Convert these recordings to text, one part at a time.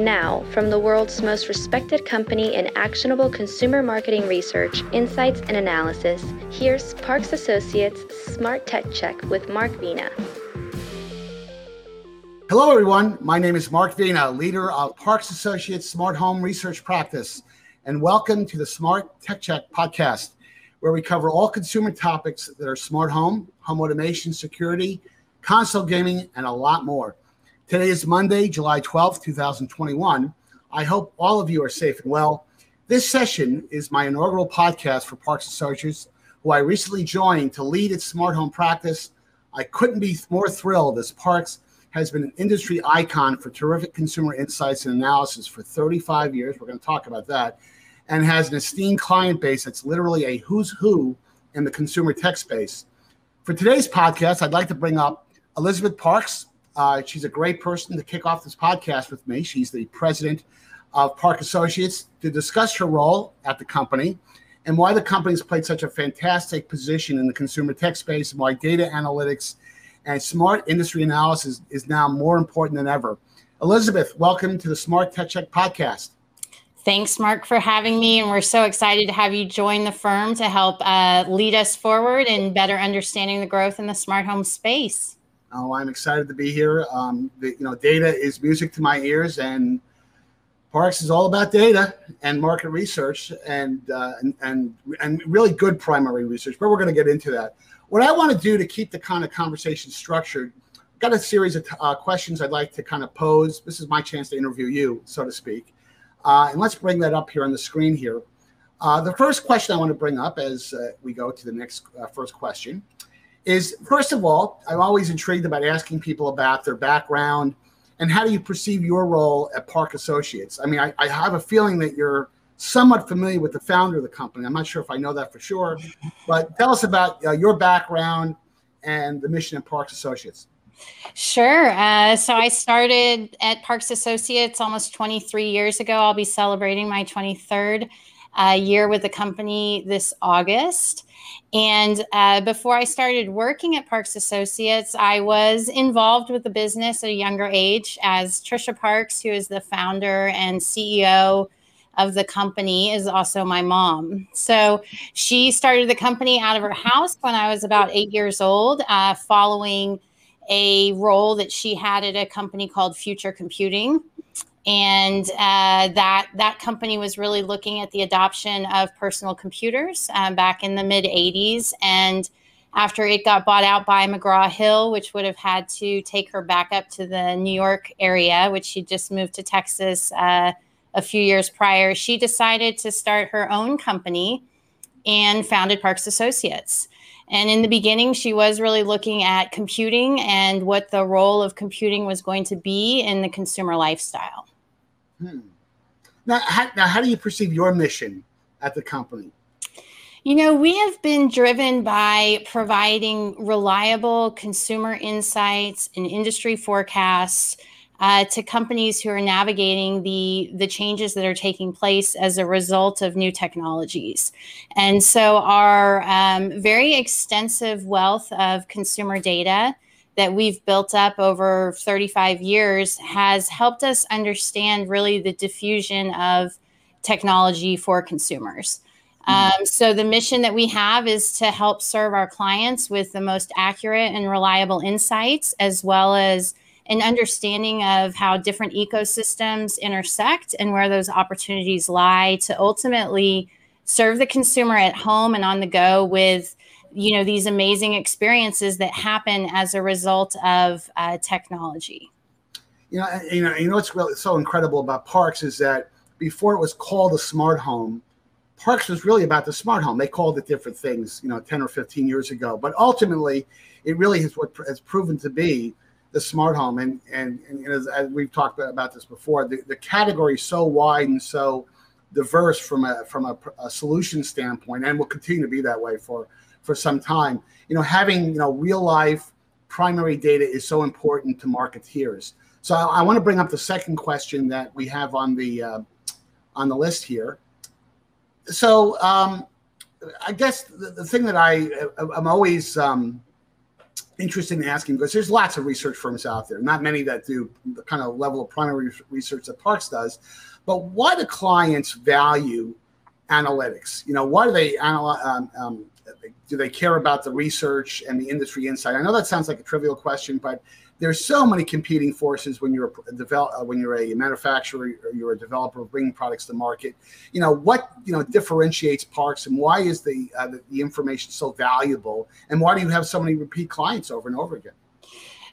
Now, from the world's most respected company in actionable consumer marketing research, insights, and analysis, here's Parks Associates Smart Tech Check with Mark Vena. Hello, everyone. My name is Mark Vena, leader of Parks Associates Smart Home Research Practice, and welcome to the Smart Tech Check podcast, where we cover all consumer topics that are smart home, home automation, security, console gaming, and a lot more. Today is Monday, July 12th, 2021. I hope all of you are safe and well. This session is my inaugural podcast for Parks Associates, who I recently joined to lead its smart home practice. I couldn't be more thrilled as Parks has been an industry icon for terrific consumer insights and analysis for 35 years. We're going to talk about that. And has an esteemed client base that's literally a who's who in the consumer tech space. For today's podcast, I'd like to bring up Elizabeth Parks, uh, she's a great person to kick off this podcast with me. She's the president of Park Associates to discuss her role at the company and why the company has played such a fantastic position in the consumer tech space and why data analytics and smart industry analysis is now more important than ever. Elizabeth, welcome to the Smart Tech Check podcast. Thanks, Mark, for having me. And we're so excited to have you join the firm to help uh, lead us forward in better understanding the growth in the smart home space. Oh, I'm excited to be here. Um, the, you know, data is music to my ears, and Parks is all about data and market research, and uh, and, and and really good primary research. But we're going to get into that. What I want to do to keep the kind of conversation structured, I've got a series of uh, questions I'd like to kind of pose. This is my chance to interview you, so to speak. Uh, and let's bring that up here on the screen here. Uh, the first question I want to bring up as uh, we go to the next uh, first question is first of all, I'm always intrigued about asking people about their background and how do you perceive your role at Park Associates? I mean, I, I have a feeling that you're somewhat familiar with the founder of the company. I'm not sure if I know that for sure, but tell us about uh, your background and the mission at Parks Associates. Sure. Uh, so I started at Parks Associates almost 23 years ago. I'll be celebrating my 23rd uh, year with the company this August. And uh, before I started working at Parks Associates, I was involved with the business at a younger age as Trisha Parks, who is the founder and CEO of the company, is also my mom. So she started the company out of her house when I was about eight years old, uh, following a role that she had at a company called Future Computing and uh, that that company was really looking at the adoption of personal computers uh, back in the mid 80s and after it got bought out by mcgraw-hill which would have had to take her back up to the new york area which she just moved to texas uh, a few years prior she decided to start her own company and founded parks associates and in the beginning, she was really looking at computing and what the role of computing was going to be in the consumer lifestyle. Hmm. Now, how, now, how do you perceive your mission at the company? You know, we have been driven by providing reliable consumer insights and industry forecasts uh, to companies who are navigating the the changes that are taking place as a result of new technologies. And so, our um, very extensive wealth of consumer data that we've built up over 35 years has helped us understand really the diffusion of technology for consumers. Mm-hmm. Um, so, the mission that we have is to help serve our clients with the most accurate and reliable insights, as well as an understanding of how different ecosystems intersect and where those opportunities lie to ultimately serve the consumer at home and on the go with you know these amazing experiences that happen as a result of uh, technology. You know you know you know what's really so incredible about parks is that before it was called a smart home parks was really about the smart home. They called it different things you know 10 or 15 years ago but ultimately it really is what has proven to be the smart home. And and, and as, as we've talked about this before the, the category is so wide and so diverse from a from a, a solution standpoint and will continue to be that way for for some time. You know, having you know real life primary data is so important to marketeers. So I, I want to bring up the second question that we have on the uh, on the list here. So um, I guess the, the thing that I I'm always um, interested in asking because there's lots of research firms out there, not many that do the kind of level of primary research that Parks does. But why do clients value analytics? You know, why do they analyze? Um, do they care about the research and the industry insight? I know that sounds like a trivial question, but there's so many competing forces when you're a develop uh, when you're a manufacturer or you're a developer bringing products to market. You know what you know differentiates Parks and why is the, uh, the the information so valuable and why do you have so many repeat clients over and over again?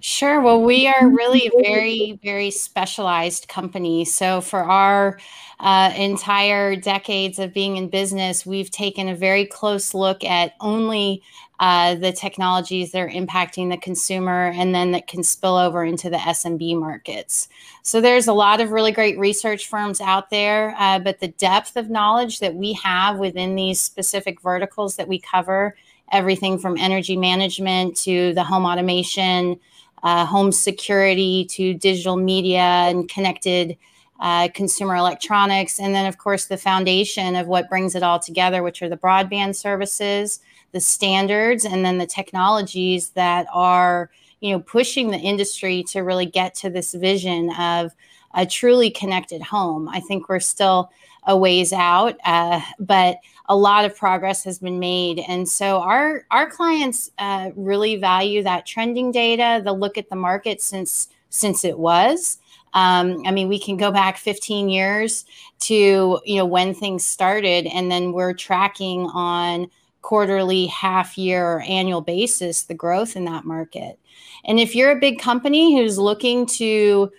Sure. Well, we are really very, very specialized company. So for our uh, entire decades of being in business, we've taken a very close look at only uh, the technologies that are impacting the consumer and then that can spill over into the SMB markets. So there's a lot of really great research firms out there, uh, but the depth of knowledge that we have within these specific verticals that we cover, everything from energy management to the home automation, uh, home security to digital media and connected uh, consumer electronics. And then, of course, the foundation of what brings it all together, which are the broadband services the standards and then the technologies that are you know pushing the industry to really get to this vision of a truly connected home i think we're still a ways out uh, but a lot of progress has been made and so our our clients uh, really value that trending data the look at the market since since it was um, I mean, we can go back 15 years to you know when things started, and then we're tracking on quarterly, half year, or annual basis the growth in that market. And if you're a big company who's looking to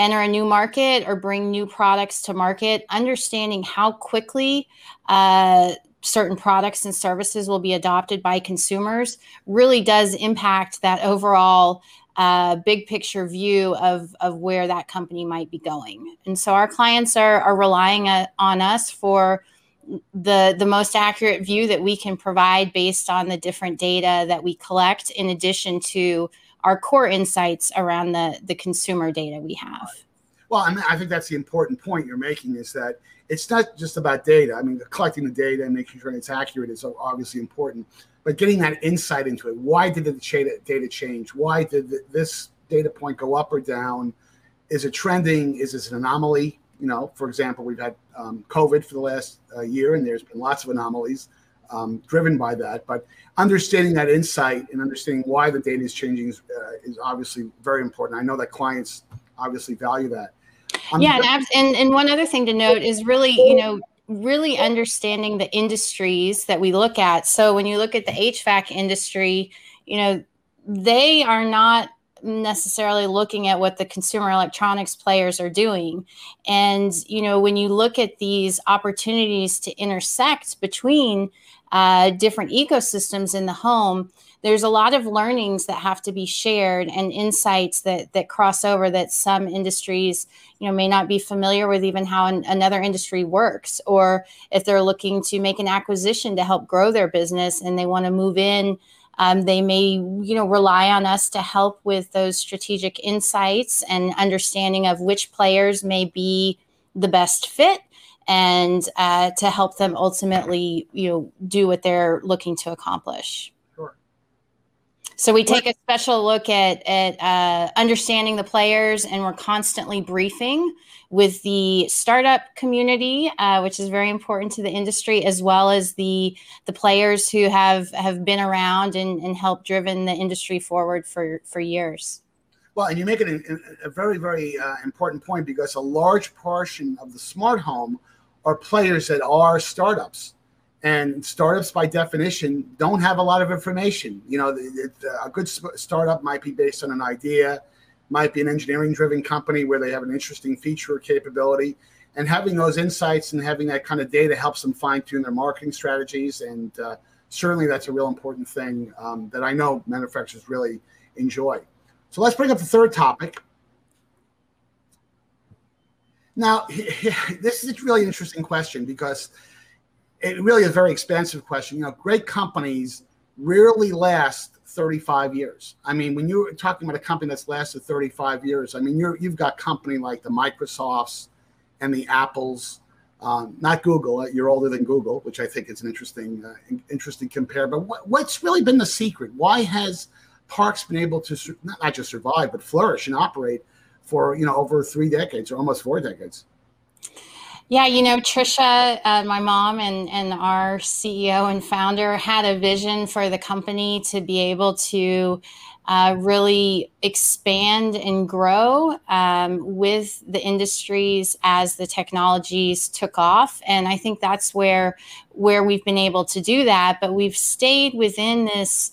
enter a new market or bring new products to market, understanding how quickly uh, certain products and services will be adopted by consumers really does impact that overall uh, big picture view of, of where that company might be going. And so our clients are, are relying a, uh, on us for the the most accurate view that we can provide based on the different data that we collect in addition to our core insights around the the consumer data we have. Well I, mean, I think that's the important point you're making is that it's not just about data. I mean collecting the data and making sure it's accurate is obviously important but getting that insight into it. Why did the data change? Why did this data point go up or down? Is it trending? Is this an anomaly? You know, for example, we've had um, COVID for the last uh, year, and there's been lots of anomalies um, driven by that. But understanding that insight and understanding why the data is changing is, uh, is obviously very important. I know that clients obviously value that. Um, yeah, and, and one other thing to note is really, you know, really understanding the industries that we look at. So when you look at the HVAC industry, you know, they are not necessarily looking at what the consumer electronics players are doing. And, you know, when you look at these opportunities to intersect between uh, different ecosystems in the home, there's a lot of learnings that have to be shared and insights that that cross over that some industries you know may not be familiar with even how an, another industry works or if they're looking to make an acquisition to help grow their business and they want to move in um, they may, you know, rely on us to help with those strategic insights and understanding of which players may be the best fit and uh, to help them ultimately, you know, do what they're looking to accomplish. So we take a special look at at uh, understanding the players, and we're constantly briefing with the startup community, uh, which is very important to the industry, as well as the the players who have have been around and, and helped driven the industry forward for for years. Well, and you make it a, a very very uh, important point because a large portion of the smart home are players that are startups and startups by definition don't have a lot of information. You know a good startup might be based on an idea might be an engineering driven company where they have an interesting feature or capability and having those insights and having that kind of data helps them fine tune their marketing strategies and uh, certainly that's a real important thing um, that i know manufacturers really enjoy. So let's bring up the third topic. Now this is a really interesting question because it really is a very expensive question. You know, great companies rarely last 35 years. I mean, when you're talking about a company that's lasted 35 years, I mean, you're, you've got company like the Microsofts and the Apples, um, not Google. Uh, you're older than Google, which I think is an interesting, uh, interesting compare. But what, what's really been the secret? Why has Parks been able to not, not just survive but flourish and operate for you know over three decades or almost four decades? Yeah, you know, Trisha, uh, my mom and, and our CEO and founder had a vision for the company to be able to uh, really expand and grow um, with the industries as the technologies took off. And I think that's where where we've been able to do that. But we've stayed within this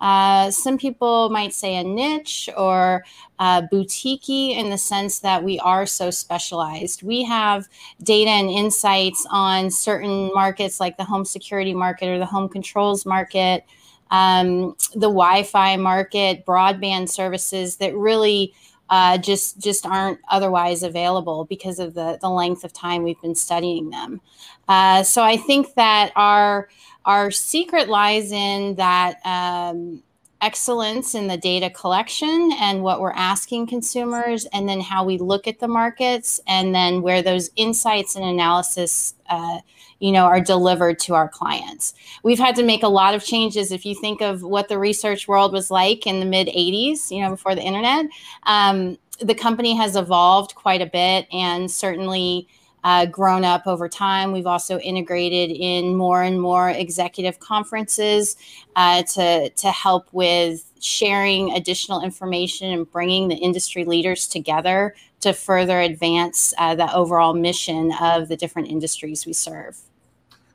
uh, some people might say a niche or uh, boutique in the sense that we are so specialized. We have data and insights on certain markets like the home security market or the home controls market, um, the Wi Fi market, broadband services that really. Uh, just just aren't otherwise available because of the the length of time we've been studying them. Uh, so I think that our our secret lies in that um, excellence in the data collection and what we're asking consumers, and then how we look at the markets, and then where those insights and analysis, uh, you know, are delivered to our clients. We've had to make a lot of changes. If you think of what the research world was like in the mid '80s, you know, before the internet, um, the company has evolved quite a bit, and certainly uh, grown up over time. We've also integrated in more and more executive conferences uh, to, to help with sharing additional information and bringing the industry leaders together to further advance uh, the overall mission of the different industries we serve.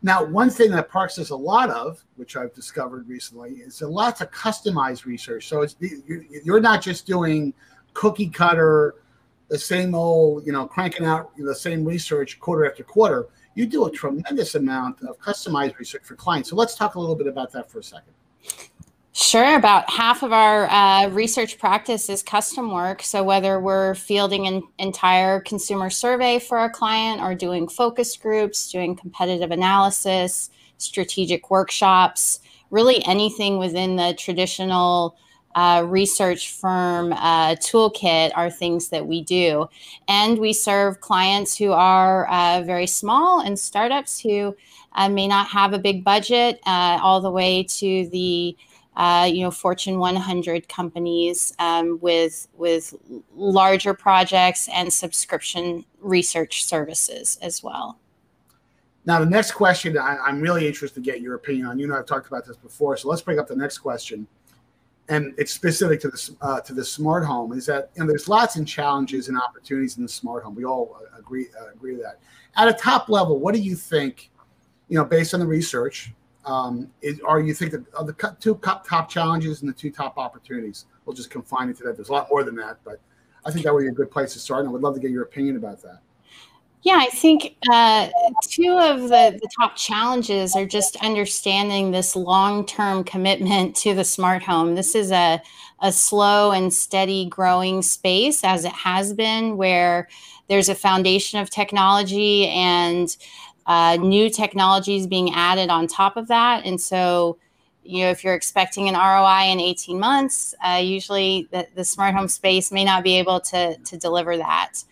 Now, one thing that Parks does a lot of, which I've discovered recently, is a lot of customized research. So it's you're not just doing cookie cutter the same old, you know, cranking out the same research quarter after quarter. You do a tremendous amount of customized research for clients. So let's talk a little bit about that for a second. Sure. About half of our uh, research practice is custom work. So, whether we're fielding an entire consumer survey for a client or doing focus groups, doing competitive analysis, strategic workshops, really anything within the traditional uh, research firm uh, toolkit are things that we do. And we serve clients who are uh, very small and startups who uh, may not have a big budget, uh, all the way to the uh, you know Fortune 100 companies um, with with larger projects and subscription research services as well. Now, the next question I, am really interested to get your opinion on. You know, I've talked about this before, so let's bring up the next question and it's specific to the uh, to the smart home is that you know, there's lots of challenges and opportunities in the smart home. We all uh, agree uh, agree with that. At a top level, what do you think? You know, based on the research, um, is, are you think that are the two top challenges and the two top opportunities? We'll just confine it to that. There's a lot more than that, but I think that would be a good place to start. And I would love to get your opinion about that. Yeah, I think uh, two of the, the top challenges are just understanding this long term commitment to the smart home. This is a, a slow and steady growing space, as it has been, where there's a foundation of technology and uh, new technologies being added on top of that. And so, you know, if you're expecting an ROI in 18 months, uh, usually the, the smart home space may not be able to, to deliver that.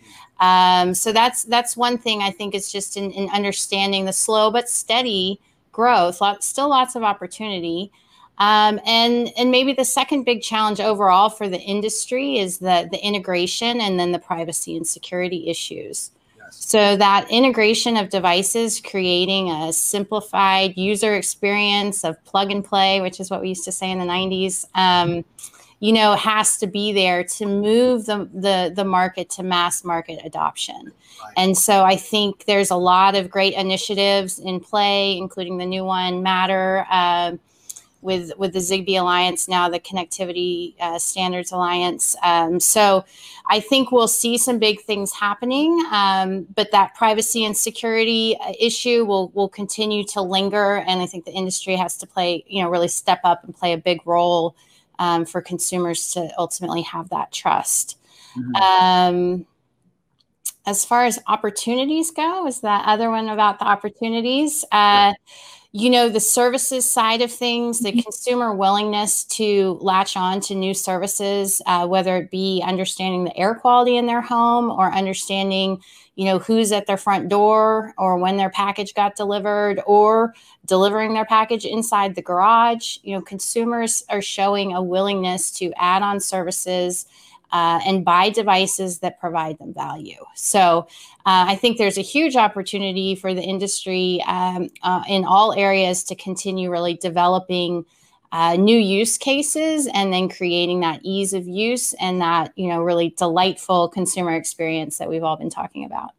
Um, so that's that's one thing I think is just in, in understanding the slow but steady growth. Lot, still lots of opportunity. Um, and and maybe the second big challenge overall for the industry is the the integration and then the privacy and security issues. So that integration of devices, creating a simplified user experience of plug and play, which is what we used to say in the '90s. Um, you know, has to be there to move the, the, the market to mass market adoption. Right. And so I think there's a lot of great initiatives in play, including the new one, Matter, uh, with with the Zigbee Alliance now, the Connectivity uh, Standards Alliance. Um, so I think we'll see some big things happening, um, but that privacy and security uh, issue will will continue to linger, and I think the industry has to play, you know, really step up and play a big role um, for consumers to ultimately have that trust. Mm-hmm. Um, as far as opportunities go, is that other one about the opportunities? Uh, you know the services side of things the mm-hmm. consumer willingness to latch on to new services uh, whether it be understanding the air quality in their home or understanding you know who's at their front door or when their package got delivered or delivering their package inside the garage you know consumers are showing a willingness to add on services uh, and buy devices that provide them value. So uh, I think there's a huge opportunity for the industry um, uh, in all areas to continue really developing. Uh, new use cases and then creating that ease of use and that you know really delightful consumer experience that we've all been talking about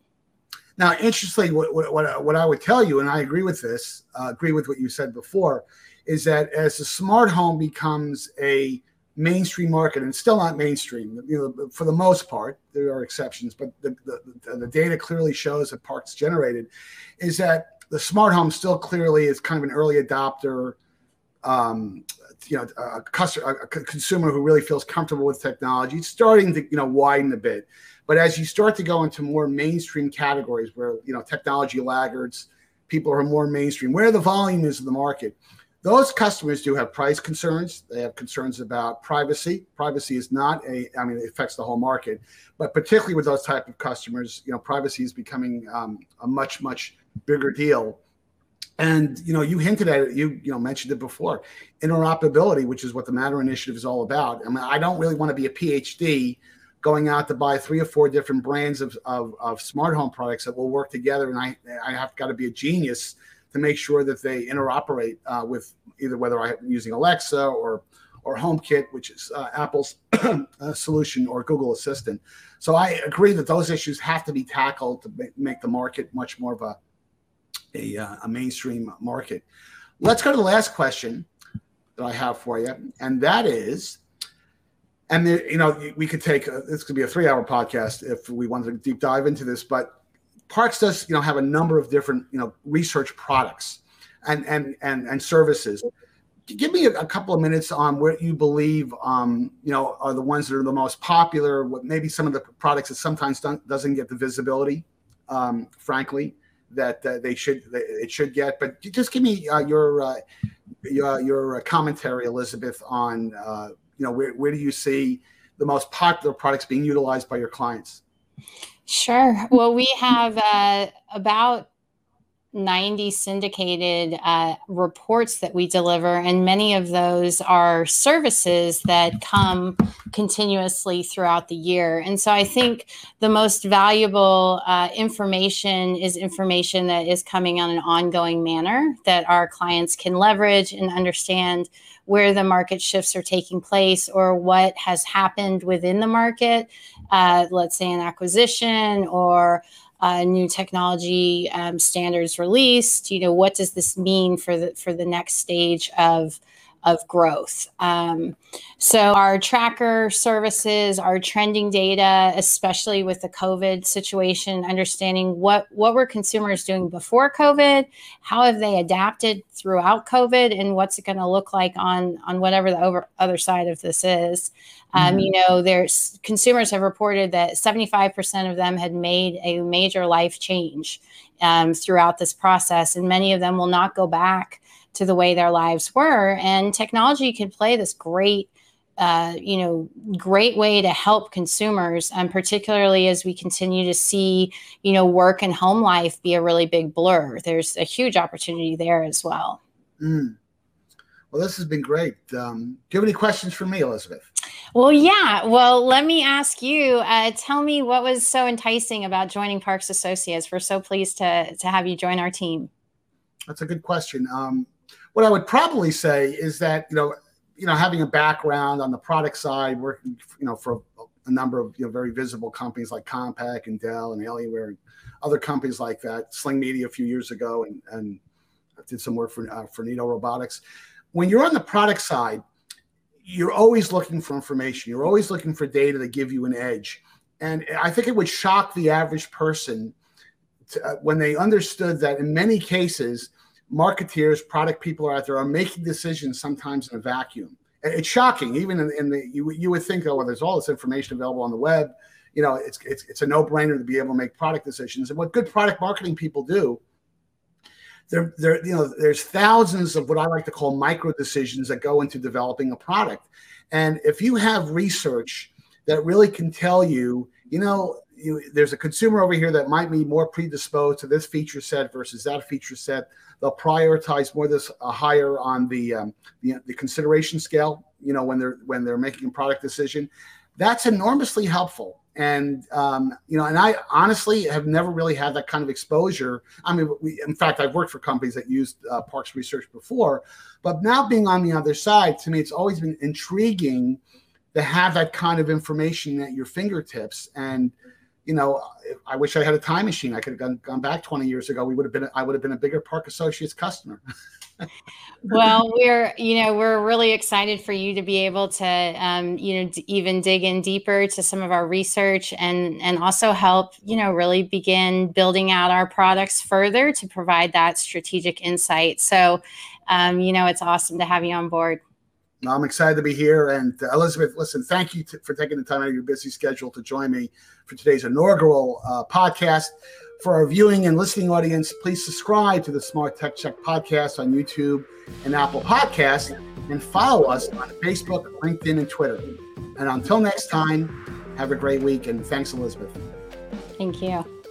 now interestingly what, what, what i would tell you and i agree with this uh, agree with what you said before is that as the smart home becomes a mainstream market and still not mainstream you know for the most part there are exceptions but the, the, the data clearly shows that parks generated is that the smart home still clearly is kind of an early adopter um, you know a customer a consumer who really feels comfortable with technology. It's starting to you know widen a bit. But as you start to go into more mainstream categories where you know technology laggards people are more mainstream where the volume is of the market those customers do have price concerns. They have concerns about privacy. Privacy is not a, I mean, it affects the whole market, but particularly with those type of customers, you know, privacy is becoming um, a much, much bigger deal. And you know, you hinted at it. You you know mentioned it before. Interoperability, which is what the Matter Initiative is all about. I mean, I don't really want to be a PhD going out to buy three or four different brands of, of, of smart home products that will work together, and I I have got to be a genius to make sure that they interoperate uh, with either whether I'm using Alexa or or HomeKit, which is uh, Apple's uh, solution, or Google Assistant. So I agree that those issues have to be tackled to make the market much more of a a, uh, a mainstream market. Let's go to the last question that I have for you, and that is, and you know, we could take a, this could be a three-hour podcast if we wanted to deep dive into this, but Parks does, you know, have a number of different, you know, research products and and and and services. Give me a, a couple of minutes on what you believe, um, you know, are the ones that are the most popular. What maybe some of the products that sometimes doesn't get the visibility, um, frankly, that uh, they should that it should get. But just give me uh, your uh, your, your commentary, Elizabeth, on uh, you know where where do you see the most popular products being utilized by your clients? Sure. Well, we have uh, about 90 syndicated uh, reports that we deliver, and many of those are services that come continuously throughout the year. And so I think the most valuable uh, information is information that is coming on an ongoing manner that our clients can leverage and understand where the market shifts are taking place or what has happened within the market, uh, let's say an acquisition or uh, new technology um, standards released. You know, what does this mean for the for the next stage of of growth. Um, so, our tracker services, our trending data, especially with the COVID situation, understanding what what were consumers doing before COVID, how have they adapted throughout COVID, and what's it going to look like on on whatever the over, other side of this is. Um, mm-hmm. You know, there's consumers have reported that 75% of them had made a major life change um, throughout this process, and many of them will not go back to the way their lives were. And technology can play this great, uh, you know, great way to help consumers, and particularly as we continue to see, you know, work and home life be a really big blur. There's a huge opportunity there as well. Mm. Well, this has been great. Um, do you have any questions for me, Elizabeth? Well, yeah. Well, let me ask you. Uh, tell me what was so enticing about joining Parks Associates. We're so pleased to to have you join our team. That's a good question. Um, what I would probably say is that you know, you know, having a background on the product side, working you know for a number of you know very visible companies like Compaq and Dell and Alienware and other companies like that, Sling Media a few years ago, and and I did some work for uh, for Neato Robotics. When you're on the product side, you're always looking for information. You're always looking for data to give you an edge. And I think it would shock the average person to, uh, when they understood that in many cases marketeers, product people are out there are making decisions sometimes in a vacuum. It's shocking, even in, in the you, you would think, oh, well, there's all this information available on the web. You know, it's, it's it's a no brainer to be able to make product decisions. And what good product marketing people do, there, there, you know, there's thousands of what I like to call micro decisions that go into developing a product. And if you have research that really can tell you, you know, you, there's a consumer over here that might be more predisposed to this feature set versus that feature set. They'll prioritize more this uh, higher on the, um, the the consideration scale. You know, when they're when they're making a product decision, that's enormously helpful and um, you know, and I honestly have never really had that kind of exposure. I mean, we, in fact, I've worked for companies that used uh, Parks Research before, but now being on the other side, to me, it's always been intriguing to have that kind of information at your fingertips. And you know, I wish I had a time machine. I could have gone, gone back 20 years ago. We would have been, I would have been a bigger Park Associates customer. well, we're you know we're really excited for you to be able to um, you know d- even dig in deeper to some of our research and and also help you know really begin building out our products further to provide that strategic insight. So, um, you know, it's awesome to have you on board. I'm excited to be here. And uh, Elizabeth, listen, thank you t- for taking the time out of your busy schedule to join me for today's inaugural uh, podcast. For our viewing and listening audience, please subscribe to the Smart Tech Check podcast on YouTube and Apple Podcasts and follow us on Facebook, LinkedIn, and Twitter. And until next time, have a great week and thanks, Elizabeth. Thank you.